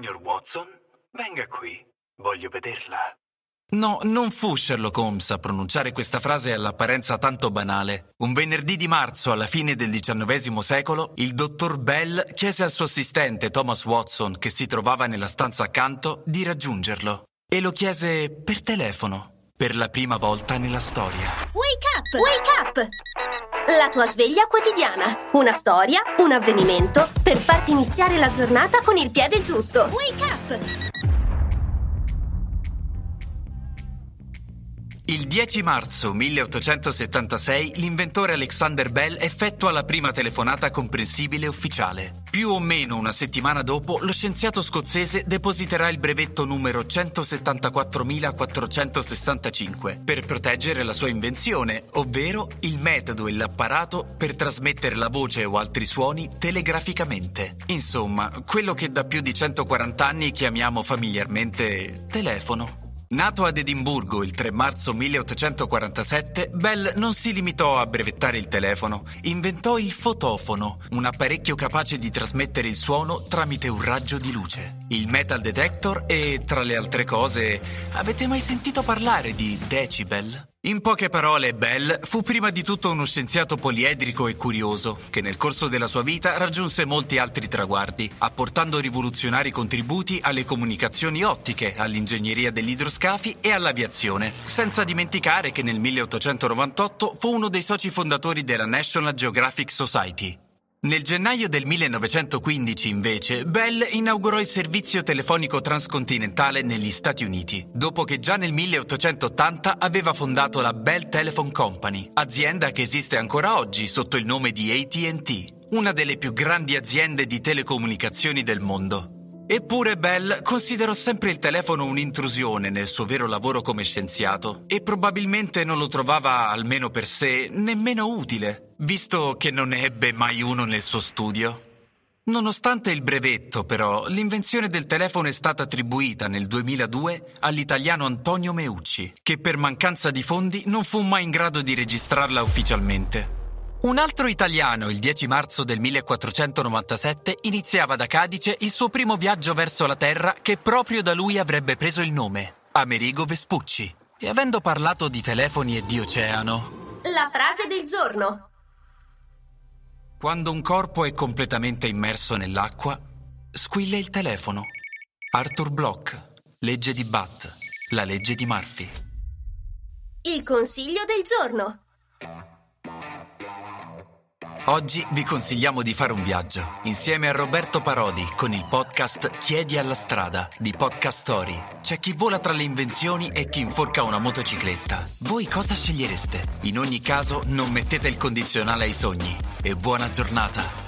Signor Watson, venga qui. Voglio vederla. No, non fu Sherlock Holmes a pronunciare questa frase all'apparenza tanto banale. Un venerdì di marzo, alla fine del XIX secolo, il dottor Bell chiese al suo assistente Thomas Watson, che si trovava nella stanza accanto, di raggiungerlo. E lo chiese per telefono, per la prima volta nella storia. Wake up! Wake up! La tua sveglia quotidiana. Una storia, un avvenimento per farti iniziare la giornata con il piede giusto. Wake up! Il 10 marzo 1876 l'inventore Alexander Bell effettua la prima telefonata comprensibile ufficiale. Più o meno una settimana dopo, lo scienziato scozzese depositerà il brevetto numero 174.465 per proteggere la sua invenzione, ovvero il metodo e l'apparato per trasmettere la voce o altri suoni telegraficamente. Insomma, quello che da più di 140 anni chiamiamo familiarmente telefono. Nato ad Edimburgo il 3 marzo 1847, Bell non si limitò a brevettare il telefono, inventò il fotofono, un apparecchio capace di trasmettere il suono tramite un raggio di luce, il metal detector e, tra le altre cose, avete mai sentito parlare di decibel? In poche parole, Bell fu prima di tutto uno scienziato poliedrico e curioso, che nel corso della sua vita raggiunse molti altri traguardi, apportando rivoluzionari contributi alle comunicazioni ottiche, all'ingegneria degli idroscafi e all'aviazione, senza dimenticare che nel 1898 fu uno dei soci fondatori della National Geographic Society. Nel gennaio del 1915, invece, Bell inaugurò il servizio telefonico transcontinentale negli Stati Uniti, dopo che già nel 1880 aveva fondato la Bell Telephone Company, azienda che esiste ancora oggi sotto il nome di ATT, una delle più grandi aziende di telecomunicazioni del mondo. Eppure Bell considerò sempre il telefono un'intrusione nel suo vero lavoro come scienziato e probabilmente non lo trovava, almeno per sé, nemmeno utile, visto che non ne ebbe mai uno nel suo studio. Nonostante il brevetto, però, l'invenzione del telefono è stata attribuita nel 2002 all'italiano Antonio Meucci, che per mancanza di fondi non fu mai in grado di registrarla ufficialmente. Un altro italiano, il 10 marzo del 1497, iniziava da Cadice il suo primo viaggio verso la Terra che proprio da lui avrebbe preso il nome, Amerigo Vespucci. E avendo parlato di telefoni e di oceano... La frase del giorno. Quando un corpo è completamente immerso nell'acqua, squilla il telefono. Arthur Bloch, legge di Batt, la legge di Murphy. Il consiglio del giorno. Oggi vi consigliamo di fare un viaggio insieme a Roberto Parodi con il podcast Chiedi alla strada di Podcast Story. C'è chi vola tra le invenzioni e chi inforca una motocicletta. Voi cosa scegliereste? In ogni caso non mettete il condizionale ai sogni e buona giornata.